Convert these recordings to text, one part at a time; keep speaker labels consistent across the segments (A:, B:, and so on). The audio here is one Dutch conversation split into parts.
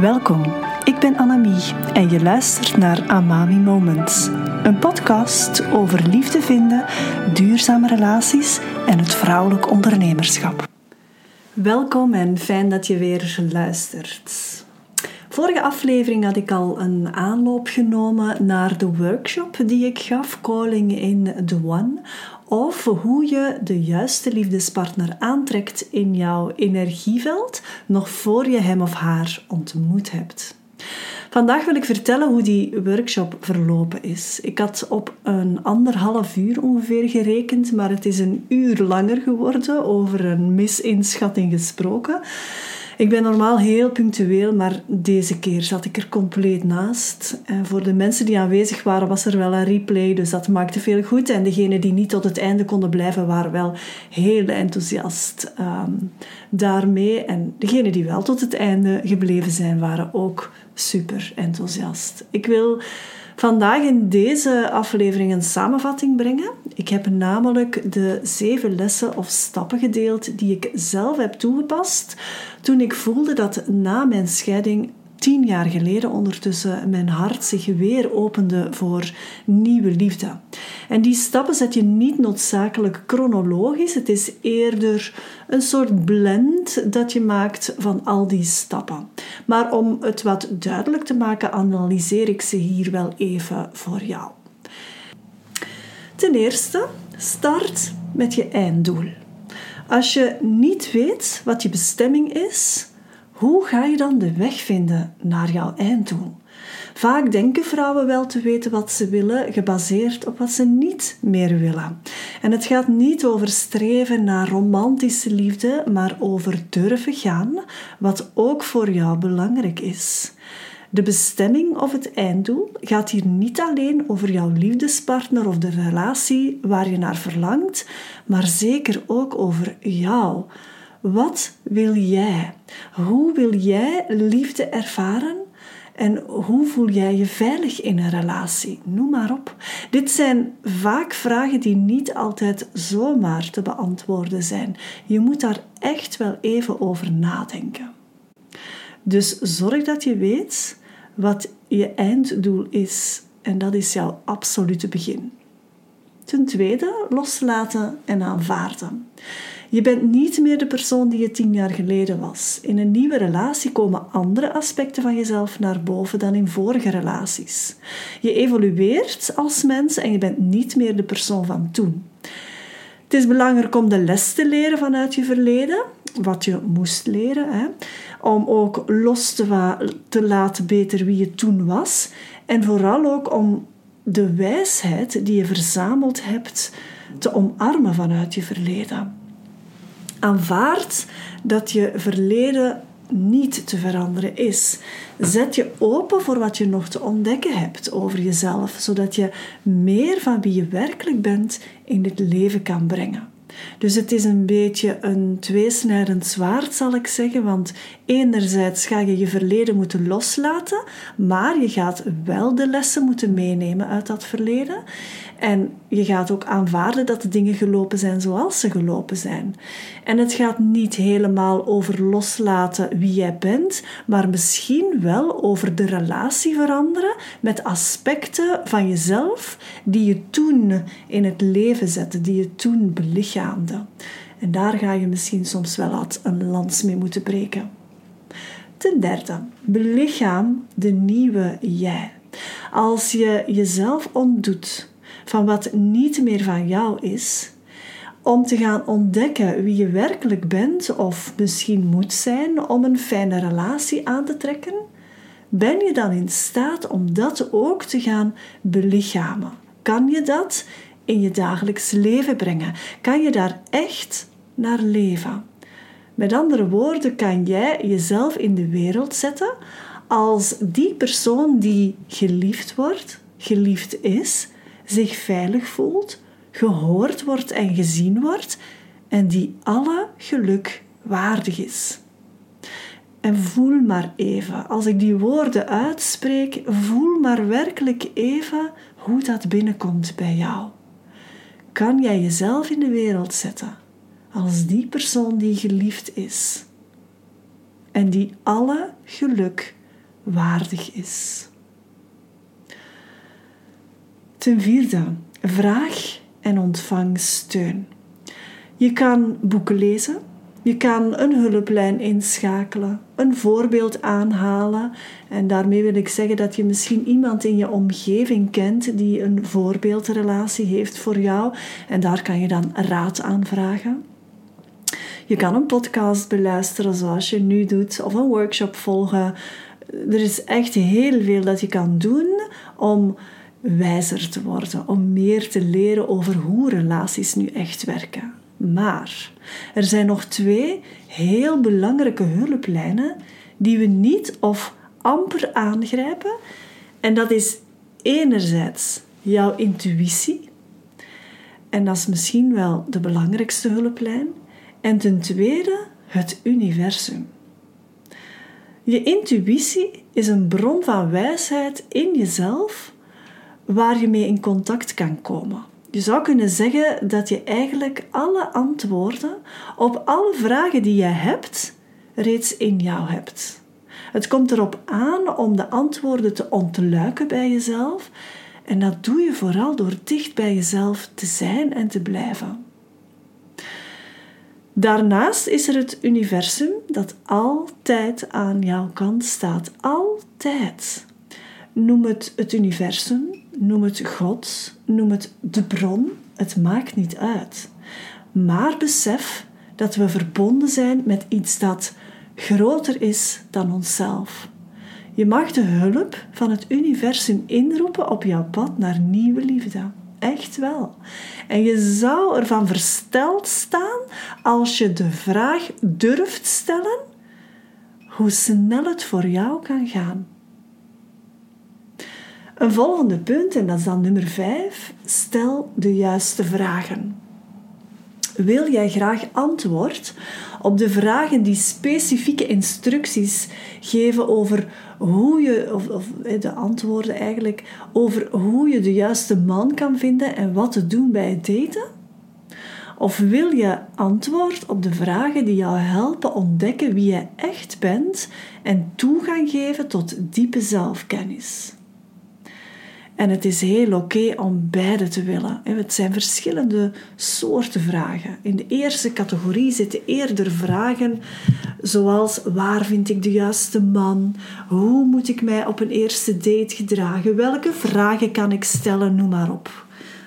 A: Welkom, ik ben Annemie en je luistert naar Amami Moments. Een podcast over liefde vinden, duurzame relaties en het vrouwelijk ondernemerschap. Welkom en fijn dat je weer luistert. Vorige aflevering had ik al een aanloop genomen naar de workshop die ik gaf, Calling in the One, of hoe je de juiste liefdespartner aantrekt in jouw energieveld nog voor je hem of haar ontmoet hebt. Vandaag wil ik vertellen hoe die workshop verlopen is. Ik had op een anderhalf uur ongeveer gerekend, maar het is een uur langer geworden, over een misinschatting gesproken. Ik ben normaal heel punctueel, maar deze keer zat ik er compleet naast. En voor de mensen die aanwezig waren, was er wel een replay, dus dat maakte veel goed. En degenen die niet tot het einde konden blijven, waren wel heel enthousiast um, daarmee. En degenen die wel tot het einde gebleven zijn, waren ook super enthousiast. Ik wil vandaag in deze aflevering een samenvatting brengen. Ik heb namelijk de zeven lessen of stappen gedeeld die ik zelf heb toegepast toen ik voelde dat na mijn scheiding tien jaar geleden ondertussen mijn hart zich weer opende voor nieuwe liefde. En die stappen zet je niet noodzakelijk chronologisch, het is eerder een soort blend dat je maakt van al die stappen. Maar om het wat duidelijk te maken, analyseer ik ze hier wel even voor jou. Ten eerste, start met je einddoel. Als je niet weet wat je bestemming is, hoe ga je dan de weg vinden naar jouw einddoel? Vaak denken vrouwen wel te weten wat ze willen, gebaseerd op wat ze niet meer willen. En het gaat niet over streven naar romantische liefde, maar over durven gaan, wat ook voor jou belangrijk is. De bestemming of het einddoel gaat hier niet alleen over jouw liefdespartner of de relatie waar je naar verlangt, maar zeker ook over jou. Wat wil jij? Hoe wil jij liefde ervaren? En hoe voel jij je veilig in een relatie? Noem maar op. Dit zijn vaak vragen die niet altijd zomaar te beantwoorden zijn. Je moet daar echt wel even over nadenken. Dus zorg dat je weet wat je einddoel is. En dat is jouw absolute begin. Ten tweede, loslaten en aanvaarden. Je bent niet meer de persoon die je tien jaar geleden was. In een nieuwe relatie komen andere aspecten van jezelf naar boven dan in vorige relaties. Je evolueert als mens en je bent niet meer de persoon van toen. Het is belangrijk om de les te leren vanuit je verleden, wat je moest leren, hè? om ook los te, te laten beter wie je toen was en vooral ook om de wijsheid die je verzameld hebt te omarmen vanuit je verleden. Aanvaard dat je verleden niet te veranderen is. Zet je open voor wat je nog te ontdekken hebt over jezelf, zodat je meer van wie je werkelijk bent in het leven kan brengen. Dus het is een beetje een tweesnijdend zwaard, zal ik zeggen. Want enerzijds ga je je verleden moeten loslaten, maar je gaat wel de lessen moeten meenemen uit dat verleden. En je gaat ook aanvaarden dat de dingen gelopen zijn zoals ze gelopen zijn. En het gaat niet helemaal over loslaten wie jij bent, maar misschien wel over de relatie veranderen met aspecten van jezelf die je toen in het leven zette, die je toen belichaamde. En daar ga je misschien soms wel wat een lans mee moeten breken. Ten derde, belichaam de nieuwe jij. Als je jezelf ontdoet van wat niet meer van jou is, om te gaan ontdekken wie je werkelijk bent of misschien moet zijn om een fijne relatie aan te trekken, ben je dan in staat om dat ook te gaan belichamen? Kan je dat in je dagelijks leven brengen? Kan je daar echt naar leven? Met andere woorden, kan jij jezelf in de wereld zetten als die persoon die geliefd wordt, geliefd is, zich veilig voelt, gehoord wordt en gezien wordt en die alle geluk waardig is. En voel maar even, als ik die woorden uitspreek, voel maar werkelijk even hoe dat binnenkomt bij jou. Kan jij jezelf in de wereld zetten als die persoon die geliefd is en die alle geluk waardig is. Ten vierde, vraag en ontvang steun. Je kan boeken lezen, je kan een hulplijn inschakelen, een voorbeeld aanhalen. En daarmee wil ik zeggen dat je misschien iemand in je omgeving kent die een voorbeeldrelatie heeft voor jou. En daar kan je dan raad aan vragen. Je kan een podcast beluisteren zoals je nu doet, of een workshop volgen. Er is echt heel veel dat je kan doen om wijzer te worden, om meer te leren over hoe relaties nu echt werken. Maar er zijn nog twee heel belangrijke hulplijnen die we niet of amper aangrijpen. En dat is enerzijds jouw intuïtie. En dat is misschien wel de belangrijkste hulplijn. En ten tweede het universum. Je intuïtie is een bron van wijsheid in jezelf waar je mee in contact kan komen. Je zou kunnen zeggen dat je eigenlijk alle antwoorden op alle vragen die je hebt reeds in jou hebt. Het komt erop aan om de antwoorden te ontluiken bij jezelf en dat doe je vooral door dicht bij jezelf te zijn en te blijven. Daarnaast is er het universum dat altijd aan jouw kant staat. Altijd. Noem het het universum, noem het God, noem het de bron. Het maakt niet uit. Maar besef dat we verbonden zijn met iets dat groter is dan onszelf. Je mag de hulp van het universum inroepen op jouw pad naar nieuwe liefde. Echt wel. En je zou ervan versteld staan als je de vraag durft stellen hoe snel het voor jou kan gaan. Een volgende punt, en dat is dan nummer 5, stel de juiste vragen. Wil jij graag antwoord op de vragen die specifieke instructies geven over hoe je, of, de antwoorden eigenlijk, over hoe je de juiste man kan vinden en wat te doen bij het daten? Of wil je antwoord op de vragen die jou helpen ontdekken wie je echt bent en toegang geven tot diepe zelfkennis? En het is heel oké om beide te willen. Het zijn verschillende soorten vragen. In de eerste categorie zitten eerder vragen zoals waar vind ik de juiste man? Hoe moet ik mij op een eerste date gedragen? Welke vragen kan ik stellen? Noem maar op.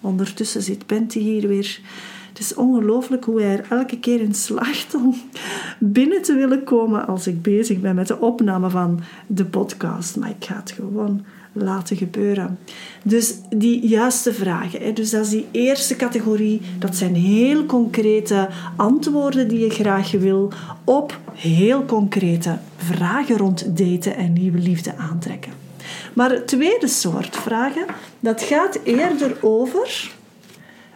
A: Ondertussen zit Penty hier weer. Het is ongelooflijk hoe hij er elke keer in slaagt om binnen te willen komen als ik bezig ben met de opname van de podcast. Maar ik ga het gewoon laten gebeuren. Dus die juiste vragen. Dus dat is die eerste categorie. Dat zijn heel concrete antwoorden die je graag wil op heel concrete vragen rond daten en nieuwe liefde aantrekken. Maar het tweede soort vragen, dat gaat eerder over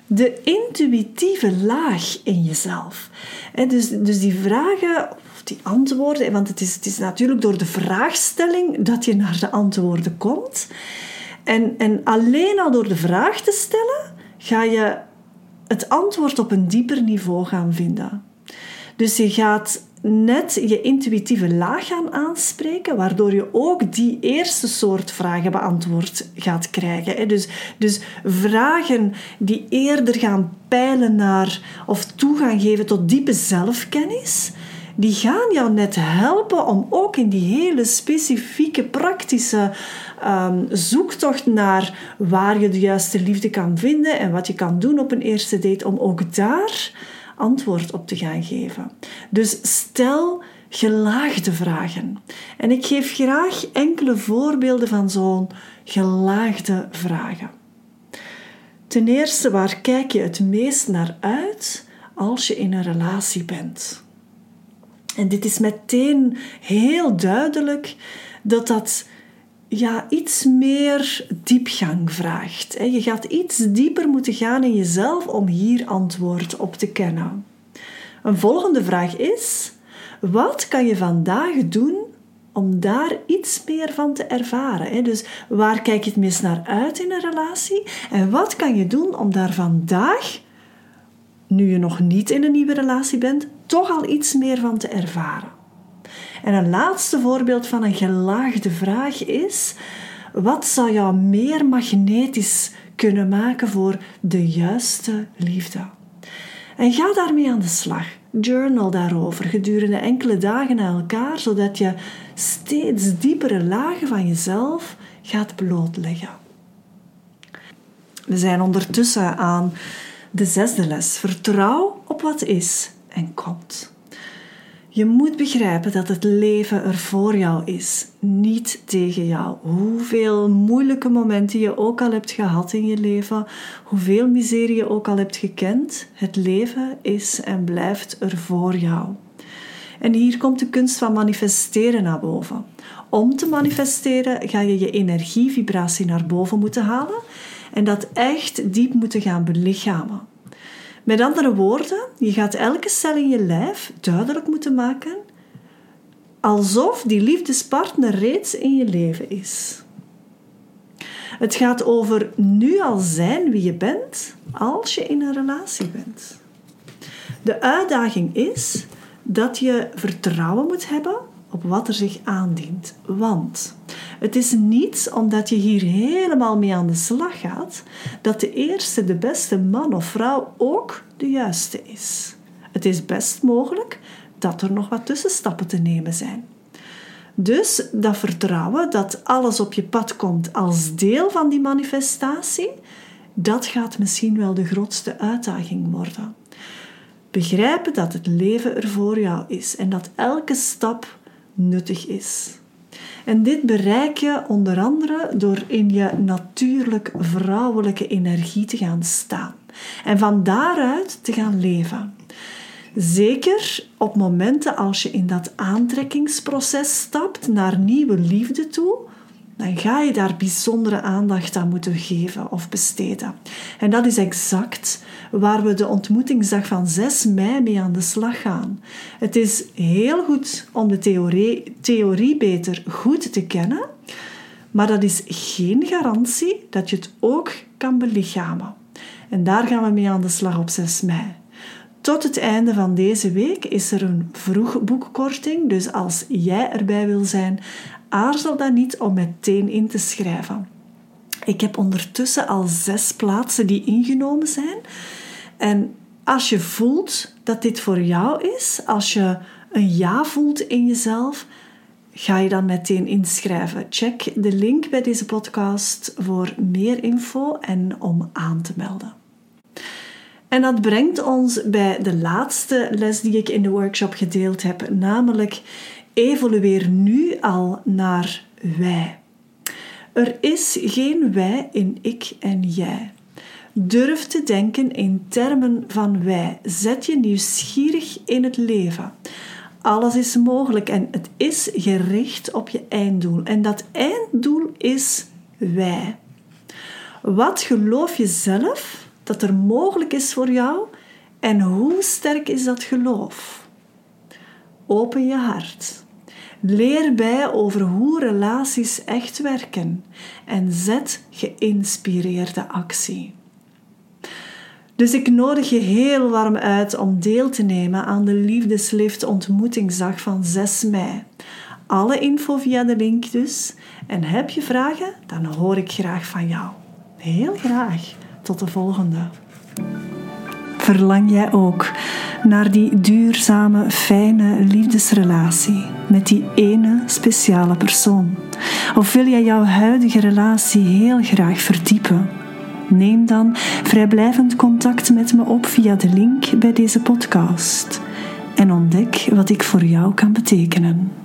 A: de intuïtieve laag in jezelf. Dus, dus die vragen die antwoorden. Want het is, het is natuurlijk door de vraagstelling dat je naar de antwoorden komt. En, en alleen al door de vraag te stellen, ga je het antwoord op een dieper niveau gaan vinden. Dus je gaat net je intuïtieve laag gaan aanspreken, waardoor je ook die eerste soort vragen beantwoord gaat krijgen. Dus, dus vragen die eerder gaan peilen naar of toegang geven tot diepe zelfkennis, die gaan jou net helpen om ook in die hele specifieke, praktische um, zoektocht naar waar je de juiste liefde kan vinden en wat je kan doen op een eerste date, om ook daar antwoord op te gaan geven. Dus stel gelaagde vragen. En ik geef graag enkele voorbeelden van zo'n gelaagde vragen. Ten eerste, waar kijk je het meest naar uit als je in een relatie bent? En dit is meteen heel duidelijk dat dat ja, iets meer diepgang vraagt. Je gaat iets dieper moeten gaan in jezelf om hier antwoord op te kennen. Een volgende vraag is: wat kan je vandaag doen om daar iets meer van te ervaren? Dus waar kijk je het meest naar uit in een relatie? En wat kan je doen om daar vandaag, nu je nog niet in een nieuwe relatie bent, toch al iets meer van te ervaren. En een laatste voorbeeld van een gelaagde vraag is: wat zou jou meer magnetisch kunnen maken voor de juiste liefde? En ga daarmee aan de slag. Journal daarover gedurende enkele dagen na elkaar, zodat je steeds diepere lagen van jezelf gaat blootleggen. We zijn ondertussen aan de zesde les. Vertrouw op wat is en komt. Je moet begrijpen dat het leven er voor jou is, niet tegen jou. Hoeveel moeilijke momenten je ook al hebt gehad in je leven, hoeveel miserie je ook al hebt gekend, het leven is en blijft er voor jou. En hier komt de kunst van manifesteren naar boven. Om te manifesteren ga je je energievibratie naar boven moeten halen en dat echt diep moeten gaan belichamen. Met andere woorden, je gaat elke cel in je lijf duidelijk moeten maken alsof die liefdespartner reeds in je leven is. Het gaat over nu al zijn wie je bent als je in een relatie bent. De uitdaging is dat je vertrouwen moet hebben op wat er zich aandient. Want het is niet omdat je hier helemaal mee aan de slag gaat, dat de eerste, de beste man of vrouw ook de juiste is. Het is best mogelijk dat er nog wat tussenstappen te nemen zijn. Dus dat vertrouwen dat alles op je pad komt als deel van die manifestatie, dat gaat misschien wel de grootste uitdaging worden. Begrijpen dat het leven er voor jou is en dat elke stap nuttig is. En dit bereik je onder andere door in je natuurlijk vrouwelijke energie te gaan staan en van daaruit te gaan leven. Zeker op momenten als je in dat aantrekkingsproces stapt naar nieuwe liefde toe, dan ga je daar bijzondere aandacht aan moeten geven of besteden. En dat is exact waar we de ontmoetingsdag van 6 mei mee aan de slag gaan. Het is heel goed om de theorie, theorie beter goed te kennen, maar dat is geen garantie dat je het ook kan belichamen. En daar gaan we mee aan de slag op 6 mei. Tot het einde van deze week is er een vroegboekkorting, dus als jij erbij wil zijn, aarzel dan niet om meteen in te schrijven. Ik heb ondertussen al zes plaatsen die ingenomen zijn. En als je voelt dat dit voor jou is, als je een ja voelt in jezelf, ga je dan meteen inschrijven. Check de link bij deze podcast voor meer info en om aan te melden. En dat brengt ons bij de laatste les die ik in de workshop gedeeld heb, namelijk evolueer nu al naar wij. Er is geen wij in ik en jij. Durf te denken in termen van wij. Zet je nieuwsgierig in het leven. Alles is mogelijk en het is gericht op je einddoel. En dat einddoel is wij. Wat geloof je zelf dat er mogelijk is voor jou en hoe sterk is dat geloof? Open je hart. Leer bij over hoe relaties echt werken en zet geïnspireerde actie. Dus ik nodig je heel warm uit om deel te nemen aan de Liefdeslift ontmoetingsdag van 6 mei. Alle info via de link dus. En heb je vragen, dan hoor ik graag van jou. Heel graag. Tot de volgende. Verlang jij ook naar die duurzame, fijne liefdesrelatie met die ene speciale persoon? Of wil jij jouw huidige relatie heel graag verdiepen? Neem dan vrijblijvend contact met me op via de link bij deze podcast en ontdek wat ik voor jou kan betekenen.